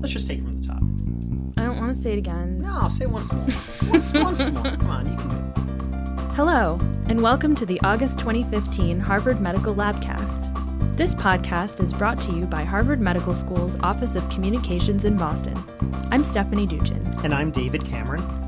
Let's just take it from the top. I don't want to say it again. No, I'll say it once more. once, once more. Come on, you can do it. Hello, and welcome to the August 2015 Harvard Medical Labcast. This podcast is brought to you by Harvard Medical School's Office of Communications in Boston. I'm Stephanie Dutchen. And I'm David Cameron.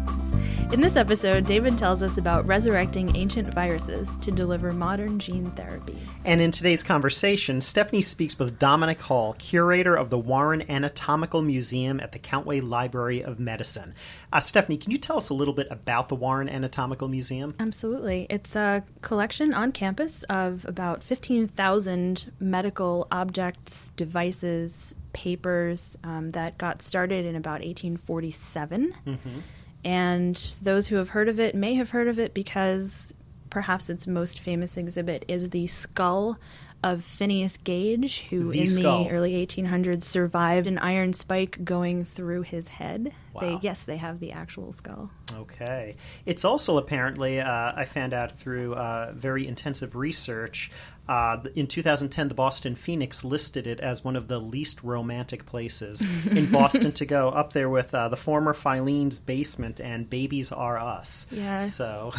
In this episode, David tells us about resurrecting ancient viruses to deliver modern gene therapies. And in today's conversation, Stephanie speaks with Dominic Hall, curator of the Warren Anatomical Museum at the Countway Library of Medicine. Uh, Stephanie, can you tell us a little bit about the Warren Anatomical Museum? Absolutely. It's a collection on campus of about 15,000 medical objects, devices, papers um, that got started in about 1847. Mm-hmm. And those who have heard of it may have heard of it because perhaps its most famous exhibit is the skull of Phineas Gage, who The in skull. the early 1800s survived an iron spike going through his head. They, yes, they have the actual skull. Okay. It's also apparently, uh, I found out through uh, very intensive research, uh, in 2010, the Boston Phoenix listed it as one of the least romantic places in Boston to go, up there with uh, the former Filene's basement and Babies R Us. Yeah. So,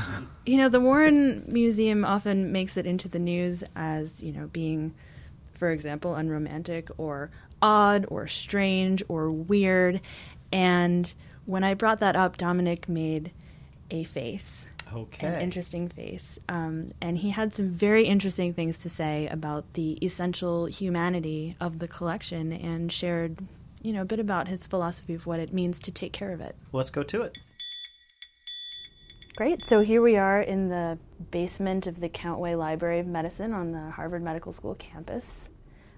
You know, the Warren Museum often makes it into the news as, you know, being, for example, unromantic or odd or strange or weird. And when I brought that up, Dominic made a face, an interesting face. Um, and he had some very interesting things to say about the essential humanity of the collection and shared, you know, a bit about his philosophy of what it means to take care of it. Let's go to it. Great. So here we are in the basement of the Countway Library of Medicine on the Harvard Medical School campus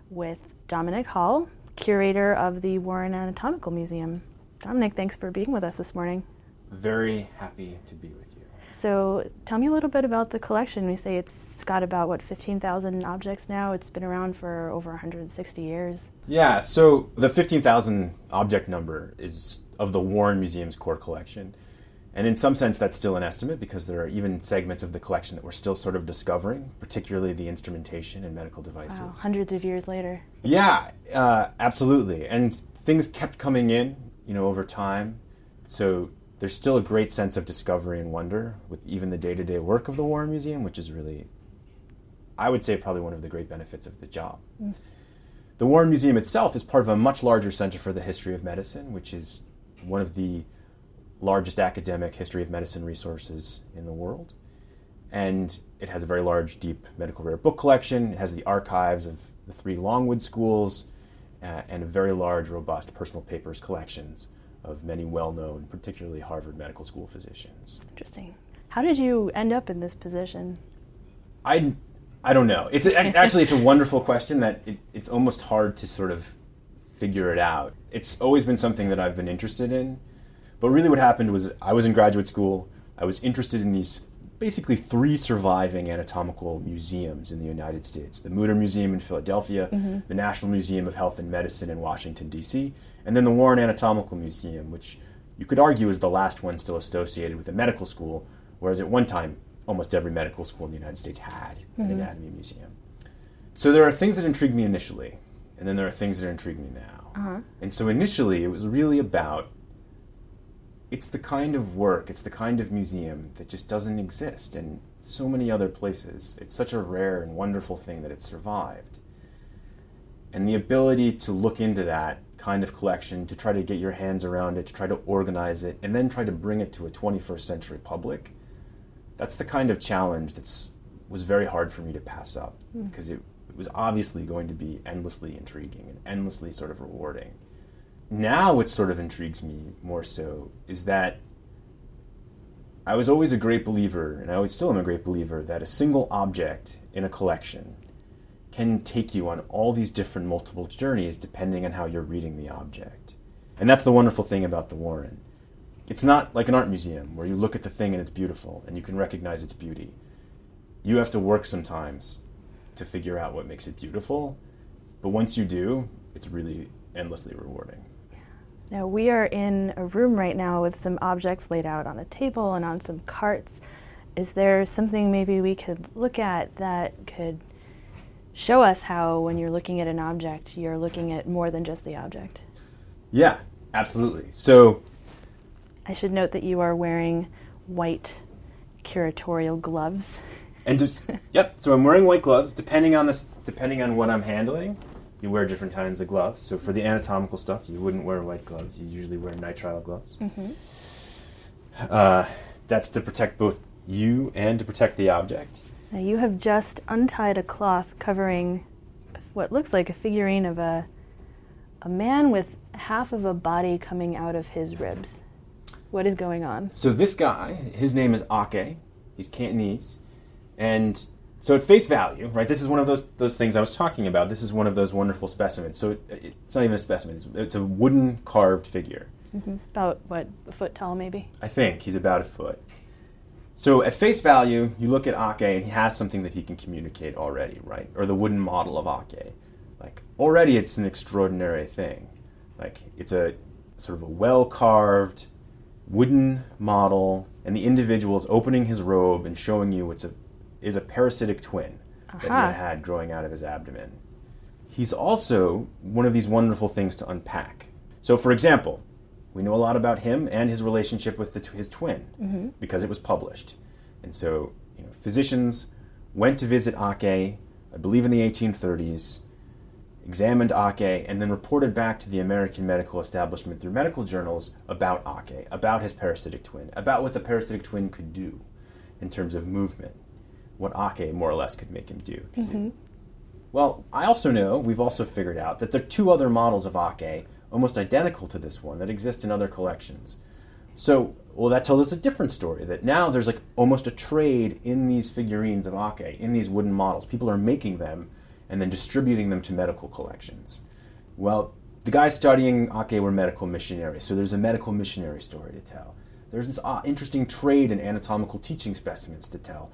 with Dominic Hall, curator of the Warren Anatomical Museum. Dominic, thanks for being with us this morning. Very happy to be with you. So tell me a little bit about the collection. We say it's got about, what, 15,000 objects now? It's been around for over 160 years. Yeah, so the 15,000 object number is of the Warren Museum's core collection. And in some sense, that's still an estimate because there are even segments of the collection that we're still sort of discovering, particularly the instrumentation and medical devices. Wow, hundreds of years later. Yeah, uh, absolutely. And things kept coming in, you know, over time. So there's still a great sense of discovery and wonder with even the day-to-day work of the Warren Museum, which is really, I would say, probably one of the great benefits of the job. Mm. The Warren Museum itself is part of a much larger Center for the History of Medicine, which is one of the largest academic history of medicine resources in the world. And it has a very large, deep medical rare book collection. It has the archives of the three Longwood schools Uh, and a very large, robust personal papers collections of many well known, particularly Harvard Medical School physicians. Interesting. How did you end up in this position? I, I don't know. It's a, actually it's a wonderful question that it, it's almost hard to sort of figure it out. It's always been something that I've been interested in, but really what happened was I was in graduate school. I was interested in these basically three surviving anatomical museums in the United States: the Mutter Museum in Philadelphia, mm-hmm. the National Museum of Health and Medicine in Washington D.C., and then the Warren Anatomical Museum, which you could argue is the last one still associated with a medical school, whereas at one time almost every medical school in the United States had an mm-hmm. anatomy museum. So there are things that intrigue me initially, and then there are things that intrigue me now. Uh-huh. And so initially, it was really about it's the kind of work, it's the kind of museum that just doesn't exist in so many other places. It's such a rare and wonderful thing that it survived. And the ability to look into that kind of collection, to try to get your hands around it, to try to organize it, and then try to bring it to a 21st century public, that's the kind of challenge that's was very hard for me to pass up hmm. because it, it was obviously going to be endlessly intriguing and endlessly sort of rewarding. Now, what sort of intrigues me more so is that I was always a great believer, and I always still am a great believer, that a single object in a collection can take you on all these different multiple journeys depending on how you're reading the object. And that's the wonderful thing about the Warren. It's not like an art museum where you look at the thing and it's beautiful and you can recognize its beauty. You have to work sometimes to figure out what makes it beautiful, but once you do, it's really endlessly rewarding. Now, we are in a room right now with some objects laid out on a table and on some carts. Is there something maybe we could look at that could show us how, when you're looking at an object, you're looking at more than just the object? Yeah, absolutely. So I should note that you are wearing white curatorial gloves. And just yep. So I'm wearing white gloves. Depending on this, depending on what I'm handling, you wear different kinds of gloves. So for the anatomical stuff, you wouldn't wear white gloves. You usually wear nitrile gloves. Mm-hmm. Uh, that's to protect both you and to protect the object. Now you have just untied a cloth covering what looks like a figurine of a a man with half of a body coming out of his ribs. What is going on? So this guy, his name is Ake. He's Cantonese, and so at face value, right? This is one of those those things I was talking about. This is one of those wonderful specimens. So it, it's not even a specimen; it's, it's a wooden carved figure. Mm-hmm. About what a foot tall, maybe. I think he's about a foot. So at face value, you look at Ake and he has something that he can communicate already, right? Or the wooden model of Ake. Like already it's an extraordinary thing. Like it's a sort of a well carved wooden model and the individual is opening his robe and showing you it's a is a parasitic twin that he had growing out of his abdomen. He's also one of these wonderful things to unpack. So for example, we know a lot about him and his relationship with the, his twin mm-hmm. because it was published. And so, you know, physicians went to visit Ake, I believe in the 1830s, examined Ake, and then reported back to the American medical establishment through medical journals about Ake, about his parasitic twin, about what the parasitic twin could do in terms of movement, what Ake more or less could make him do. it- well, I also know, we've also figured out that there are two other models of Ake, almost identical to this one, that exist in other collections. So, well, that tells us a different story. That now there's like almost a trade in these figurines of Ake, in these wooden models. People are making them and then distributing them to medical collections. Well, the guys studying Ake were medical missionaries, so there's a medical missionary story to tell. There's this uh, interesting trade in anatomical teaching specimens to tell.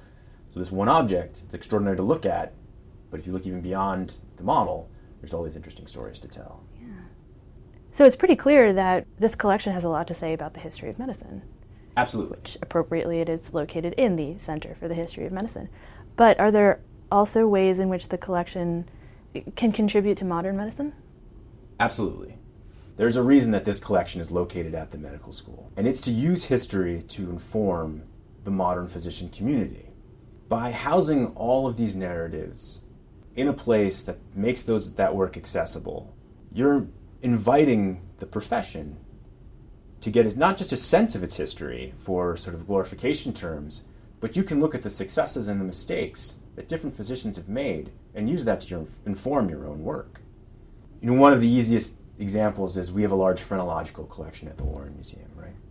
So, this one object, it's extraordinary to look at, but if you look even beyond the model, there's all these interesting stories to tell. So it's pretty clear that this collection has a lot to say about the history of medicine. Absolutely. which appropriately it is located in the Center for the History of Medicine. But are there also ways in which the collection can contribute to modern medicine? Absolutely. There's a reason that this collection is located at the medical school, and it's to use history to inform the modern physician community. By housing all of these narratives in a place that makes those that work accessible, you're inviting the profession to get not just a sense of its history for sort of glorification terms, but you can look at the successes and the mistakes that different physicians have made and use that to your, inform your own work. You know, one of the easiest examples is we have a large phrenological collection at the Warren Museum,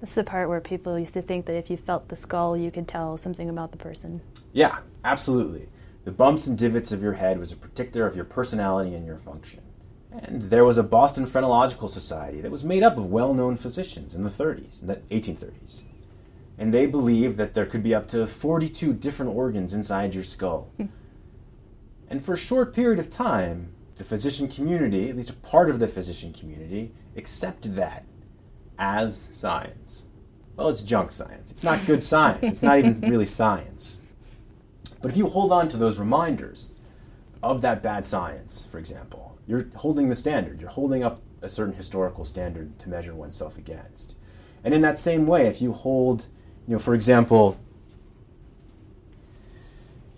That's the part where people used to think that if you felt the skull, you could tell something about the person. Yeah, absolutely. The bumps and divots of your head was a predictor of your personality and your function. And there was a Boston Phrenological Society that was made up of well known physicians in the 30s, in the 1830s. And they believed that there could be up to 42 different organs inside your skull. Hmm. and for a short period of time, the physician community, at least a part of the physician community, accepted that as science. Well, it's junk science. It's not good science. It's not even really science. But if you hold on to those reminders of that bad science, for example, you're holding the standard. You're holding up a certain historical standard to measure oneself against. And in that same way, if you hold, you know, for example,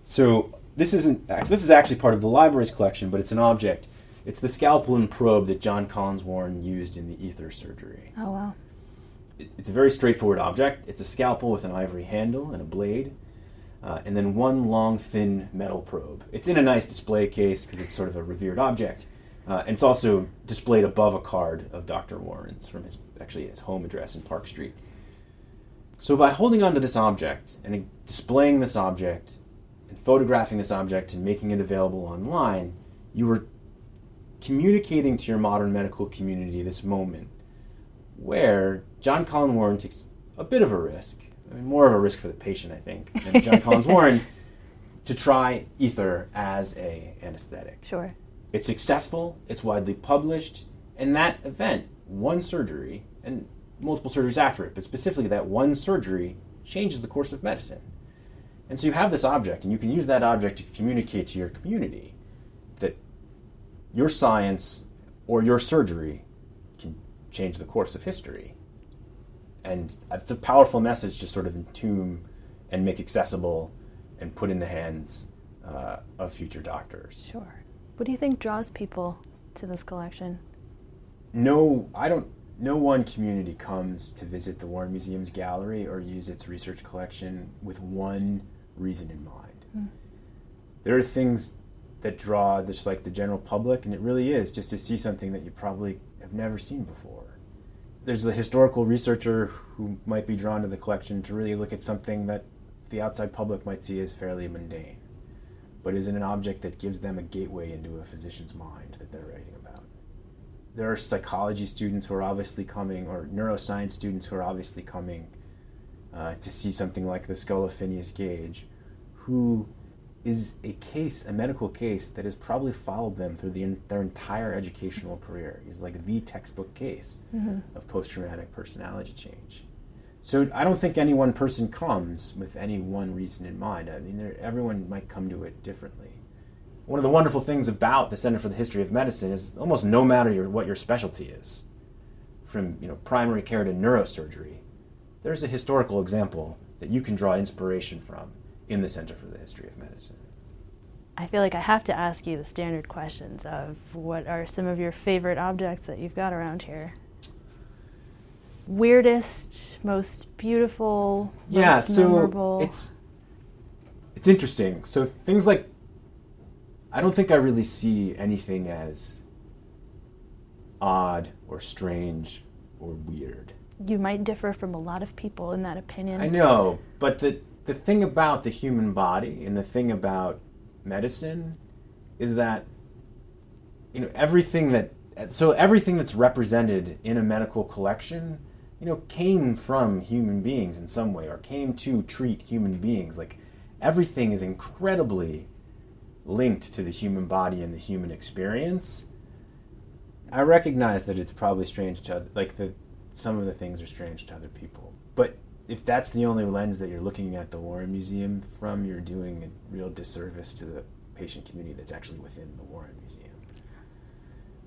so this isn't this is actually part of the library's collection, but it's an object. It's the scalpel and probe that John Collins Warren used in the ether surgery Oh, wow. it- it's a very straightforward object. It's a scalpel with an ivory handle and a blade, uh, and then one long, thin metal probe. It's in a nice display case because it's sort of a revered object, uh, and it's also displayed above a card of Dr. Warren's from his actually his home address in Park Street. So by holding onto this object and displaying this object and photographing this object and making it available online, you were communicating to your modern medical community this moment where John Collins Warren takes a bit of a risk, I mean, more of a risk for the patient, I think, than John Collins Warren, to try ether as a anesthetic. Sure. It's successful, it's widely published, and that event, one surgery, and multiple surgeries after it, but specifically that one surgery changes the course of medicine. And so you have this object, and you can use that object to communicate to your community your science or your surgery can change the course of history. And it's a powerful message to sort of entomb and make accessible and put in the hands uh, of future doctors. Sure. What do you think draws people to this collection? No, I don't. No one community comes to visit the Warren Museum's gallery or use its research collection with one reason in mind. Mm. There are things that draw just like the general public, and it really is just to see something that you probably have never seen before. There's the historical researcher who might be drawn to the collection to really look at something that the outside public might see as fairly mundane, but isn't an object that gives them a gateway into a physician's mind that they're writing about. There are psychology students who are obviously coming, or neuroscience students who are obviously coming uh, to see something like the skull of Phineas Gage, who is a case, a medical case that has probably followed them through the, their entire educational career. He's like the textbook case mm-hmm. of post traumatic personality change. So I don't think any one person comes with any one reason in mind. I mean, everyone might come to it differently. One of the wonderful things about the Center for the History of Medicine is almost no matter your, what your specialty is, from you know primary care to neurosurgery, there's a historical example that you can draw inspiration from in the Center for the History of Medicine. I feel like I have to ask you the standard questions of what are some of your favorite objects that you've got around here? weirdest, most beautiful, yeah, most so memorable? it's it's interesting. So things like I don't think I really see anything as odd or strange or weird. You might differ from a lot of people in that opinion. I know, but the the thing about the human body and the thing about medicine is that you know everything that so everything that's represented in a medical collection you know, came from human beings in some way or came to treat human beings. Like everything is incredibly linked to the human body and the human experience. I recognize that it's probably strange to like the some of the things are strange to other people. But if that's the only lens that you're looking at the Warren Museum from, you're doing a real disservice to the patient community that's actually within the Warren Museum.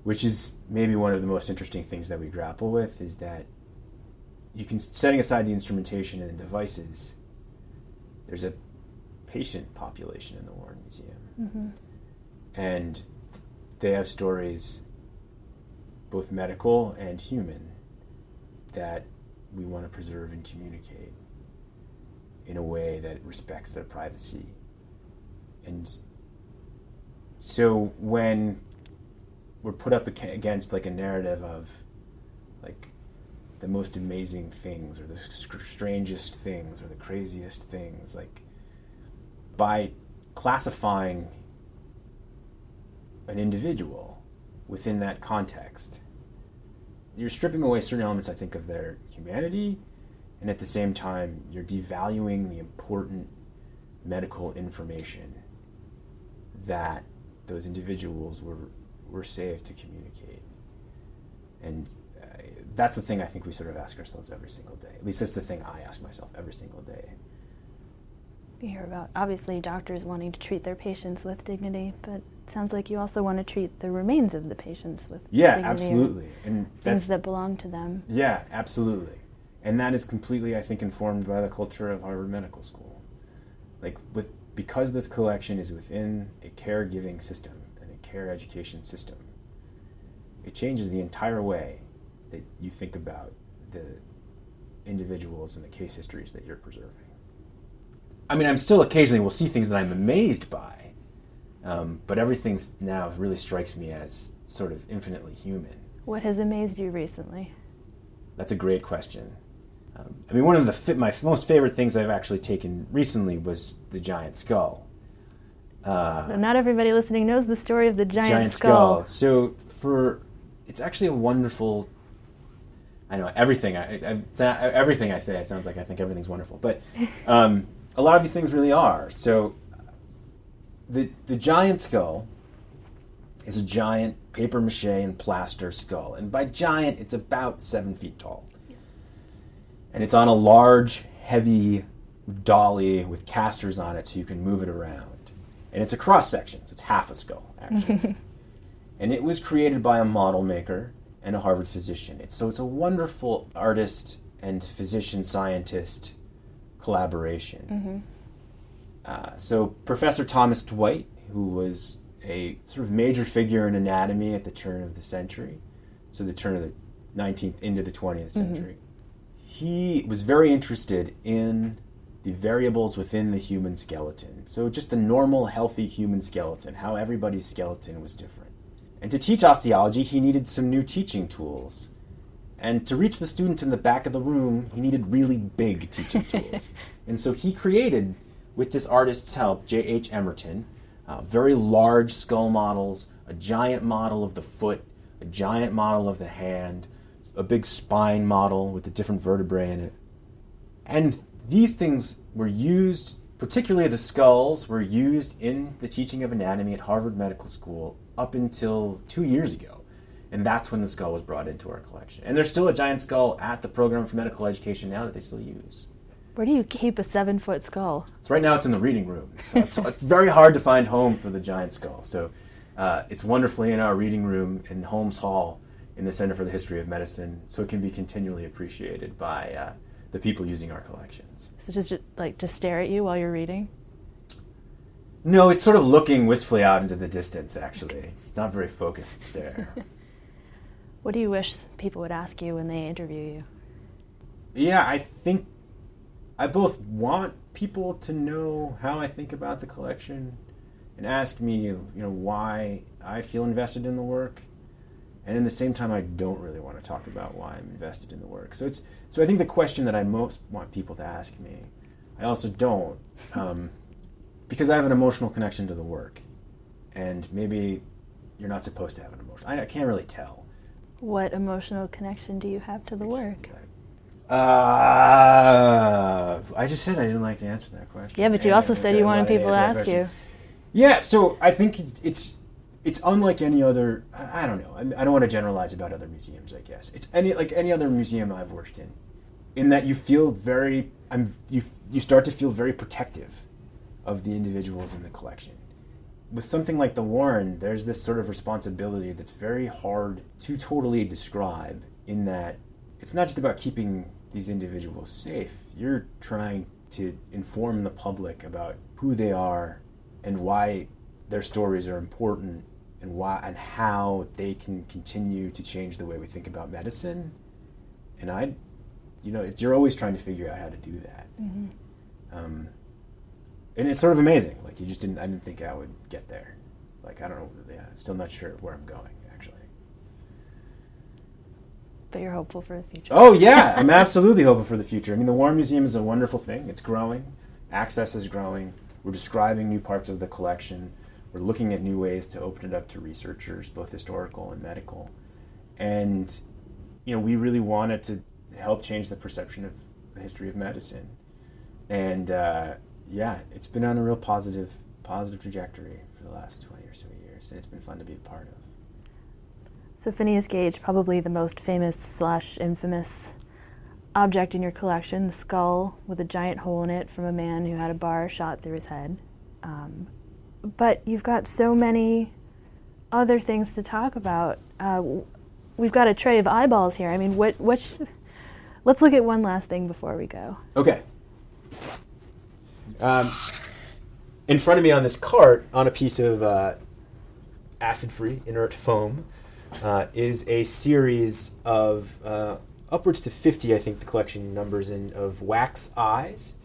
Which is maybe one of the most interesting things that we grapple with is that you can setting aside the instrumentation and the devices. There's a patient population in the Warren Museum, mm-hmm. and they have stories, both medical and human, that we want to preserve and communicate in a way that respects their privacy. And so when we're put up against like a narrative of like the most amazing things or the strangest things or the craziest things like by classifying an individual within that context you're stripping away certain elements i think of their humanity and at the same time you're devaluing the important medical information that those individuals were were saved to communicate and uh, that's the thing I think we sort of ask ourselves every single day. At least that's the thing I ask myself every single day. You hear about obviously doctors wanting to treat their patients with dignity, but it sounds like you also want to treat the remains of the patients with yeah, dignity absolutely, and, and things that belong to them. Yeah, absolutely, and that is completely, I think, informed by the culture of Harvard Medical School. Like with because this collection is within a caregiving system and a care education system, it changes the entire way that you think about the individuals and the case histories that you're preserving. I mean, I'm still occasionally will see things that I'm amazed by, um, but everything now really strikes me as sort of infinitely human. What has amazed you recently? That's a great question. Um, I mean, one of the fi- my most favorite things I've actually taken recently was the giant skull. Uh, not everybody listening knows the story of the giant, giant skull. skull. So for it's actually a wonderful I know everything. I, I, everything I say, it sounds like I think everything's wonderful, but um, a lot of these things really are. So, the the giant skull is a giant paper mache and plaster skull, and by giant, it's about seven feet tall, and it's on a large, heavy dolly with casters on it, so you can move it around, and it's a cross section, so it's half a skull actually, and it was created by a model maker and a Harvard physician. It's, so it's a wonderful artist and physician scientist collaboration. Uh, so Professor Thomas Dwight, who was a sort of major figure in anatomy at the turn of the century, so the turn of the 19th into the 20th century, he was very interested in the variables within the human skeleton. So just the normal, healthy human skeleton, how everybody's skeleton was different. And to teach osteology, he needed some new teaching tools. And to reach the students in the back of the room, he needed really big teaching tools. and so he created, with this artist's help, J.H. Emerton, uh, very large skull models, a giant model of the foot, a giant model of the hand, a big spine model with the different vertebrae in it. And these things were used, particularly the skulls, were used in the teaching of anatomy at Harvard Medical School up until two years ago. And that's when the skull was brought into our collection. And there's still a giant skull at the program for medical education now that they still use. Where do you keep a seven foot skull? So right now it's in the reading room. So it's, it's very hard to find home for the giant skull. So uh, it's wonderfully in our reading room in Holmes Hall in the Center for the History of Medicine, so it can be continually appreciated by uh, the people using our collections. So just like just stare at you while you're reading. No, it's sort of looking wistfully out into the distance. Actually, it's not a very focused stare. What do you wish people would ask you when they interview you? yeah, I think I both want people to know how I think about the collection and ask me, you know, why I feel invested in the work. And in the same time, I don't really want to talk about why I'm invested in the work. So it's so I think the question that I most want people to ask me, I also don't, um, because I have an emotional connection to the work, and maybe you're not supposed to have an emotional. I, I can't really tell. What emotional connection do you have to the work? Uh, I just said I didn't like to answer that question. Yeah, but you And also said you wanted people to ask you. Yeah, so I think it's it's, it's unlike any other. I I don't know. I I don't want to generalize about other museums. I guess it's any like any other museum I've worked in, in that you feel very. I'm you you start to feel very protective of the individuals in the collection. With something like the Warren, there's this sort of responsibility that's very hard to totally describe. In that, it's not just about keeping these individuals safe. You're trying to inform the public about who they are and why their stories are important and why and how they can continue to change the way we think about medicine. And I, you know, it's, you're always trying to figure out how to do that. Um, and it's sort of amazing. Like you just didn't. I didn't think I would get there. Like I don't know. Yeah, still not sure where I'm going actually. But you're hopeful for the future. Oh yeah, I'm absolutely hoping for the future. I mean, the War Museum is a wonderful thing. It's growing. Access is growing. We're describing new parts of the collection. We're looking at new ways to open it up to researchers, both historical and medical. And you know, we really wanted to help change the perception of the history of medicine. And uh, yeah, it's been on a real positive, positive trajectory for the last 20 or so years, and it's been fun to be a part of. So Phineas Gage, probably the most famous slash infamous object in your collection, the skull with a giant hole in it from a man who had a bar shot through his head. Um, but you've got so many other things to talk about. Uh, we've got a tray of eyeballs here. I mean, what? What? sh- let's look at one last thing before we go. Okay. Um, in front of me on this cart, on a piece of uh, acid-free inert foam, uh, is a series of uh, upwards to 50, I think the collection numbers in, of wax eyes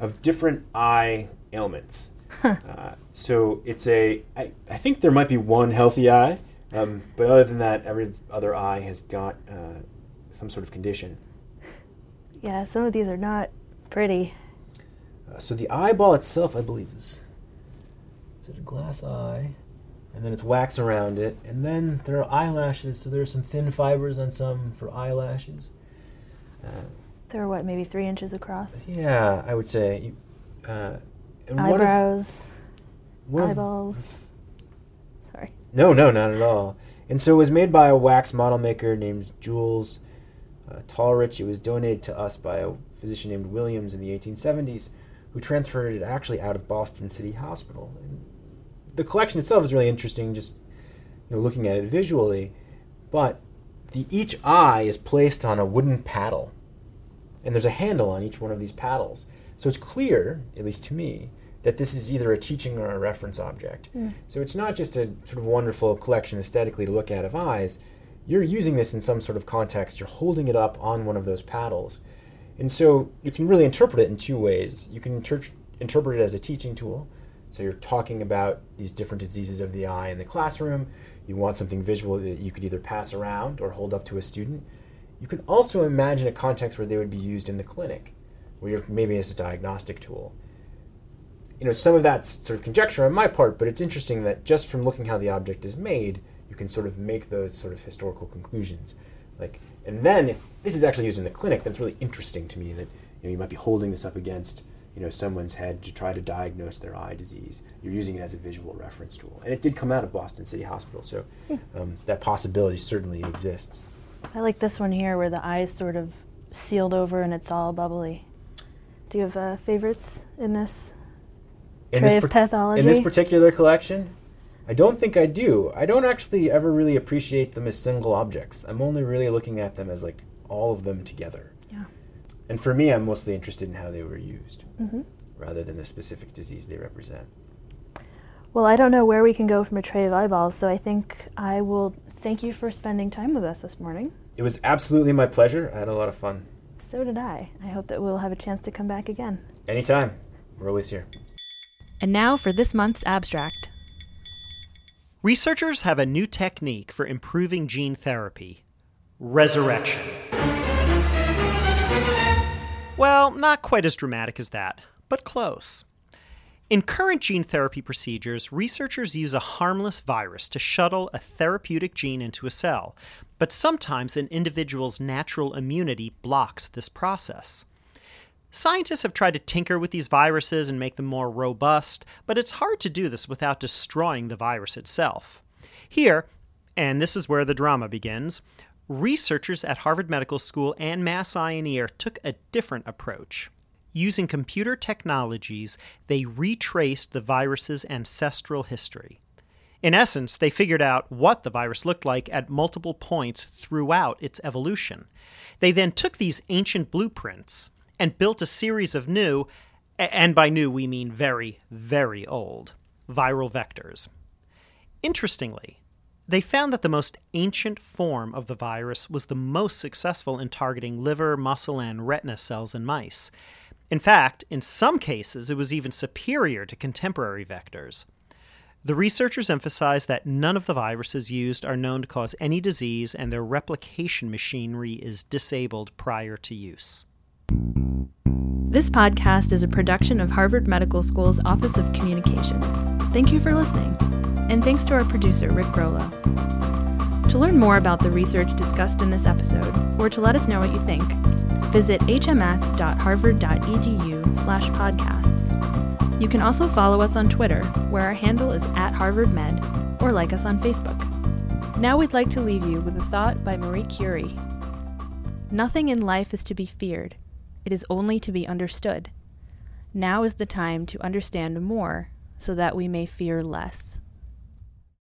of different eye ailments. Uh, so it's a, I, I think there might be one healthy eye, um, but other than that, every other eye has got uh, some sort of condition. Yeah, some of these are not pretty. Uh, so the eyeball itself, I believe, is is it a glass eye, and then it's wax around it, and then there are eyelashes. So there are some thin fibers on some for eyelashes. Uh, They're what, maybe three inches across? yeah, I would say. Uh, and one of- Eyebrows, of- eyeballs. Sorry. No, no, not at all. And so it was made by a wax model maker named Jules uh, Talrich. It was donated to us by a physician named Williams in the 1870s, who transferred it actually out of Boston City Hospital. And the collection itself is really interesting, just you know, looking at it visually. But the each eye is placed on a wooden paddle, and there's a handle on each one of these paddles. So it's clear, at least to me, that this is either a teaching or a reference object. Hmm. So it's not just a sort of wonderful collection aesthetically to look at of eyes. You're using this in some sort of context. You're holding it up on one of those paddles. And so you can really interpret it in two ways. You can inter- interpret it as a teaching tool. So you're talking about these different diseases of the eye in the classroom. You want something visual that you could either pass around or hold up to a student. You can also imagine a context where they would be used in the clinic, where you're maybe as a diagnostic tool. You know, some of that's sort of conjecture on my part, but it's interesting that just from looking how the object is made, you can sort of make those sort of historical conclusions. Like, and then if this is actually used in the clinic, that's really interesting to me. That you know, you might be holding this up against you know someone's head to try to diagnose their eye disease. You're using it as a visual reference tool, and it did come out of Boston City Hospital, so um, that possibility certainly exists. I like this one here where the eye is sort of sealed over and it's all bubbly. Do you have uh, favorites in this? In Tray this of pathology? In this particular collection, I don't think I do. I don't actually ever really appreciate them as single objects. I'm only really looking at them as like all of them together. Yeah. And for me, I'm mostly interested in how they were used hmm rather than the specific disease they represent. Well, I don't know where we can go from a tray of eyeballs, so I think I will thank you for spending time with us this morning. It was absolutely my pleasure. I had a lot of fun. So did I. I hope that we'll have a chance to come back again. Anytime. We're always here. And now for this month's abstract. Researchers have a new technique for improving gene therapy resurrection. Well, not quite as dramatic as that, but close. In current gene therapy procedures, researchers use a harmless virus to shuttle a therapeutic gene into a cell, but sometimes an individual's natural immunity blocks this process. Scientists have tried to tinker with these viruses and make them more robust, but it's hard to do this without destroying the virus itself. Here, and this is where the drama begins, researchers at Harvard Medical School and Mass Eye and Ear took a different approach. Using computer technologies, they retraced the virus's ancestral history. In essence, they figured out what the virus looked like at multiple points throughout its evolution. They then took these ancient blueprints and built a series of new, and by new we mean very, very old, viral vectors. Interestingly, they found that the most ancient form of the virus was the most successful in targeting liver, muscle, and retina cells in mice. In fact, in some cases, it was even superior to contemporary vectors. The researchers emphasize that none of the viruses used are known to cause any disease and their replication machinery is disabled prior to use. This podcast is a production of Harvard Medical School's Office of Communications. Thank you for listening, and thanks to our producer, Rick Grollo. To learn more about the research discussed in this episode, or to let us know what you think, visit hms.harvard.edu slash podcasts. You can also follow us on Twitter, where our handle is at HarvardMed, or like us on Facebook. Now we'd like to leave you with a thought by Marie Curie. Nothing in life is to be feared. It is only to be understood. Now is the time to understand more so that we may fear less.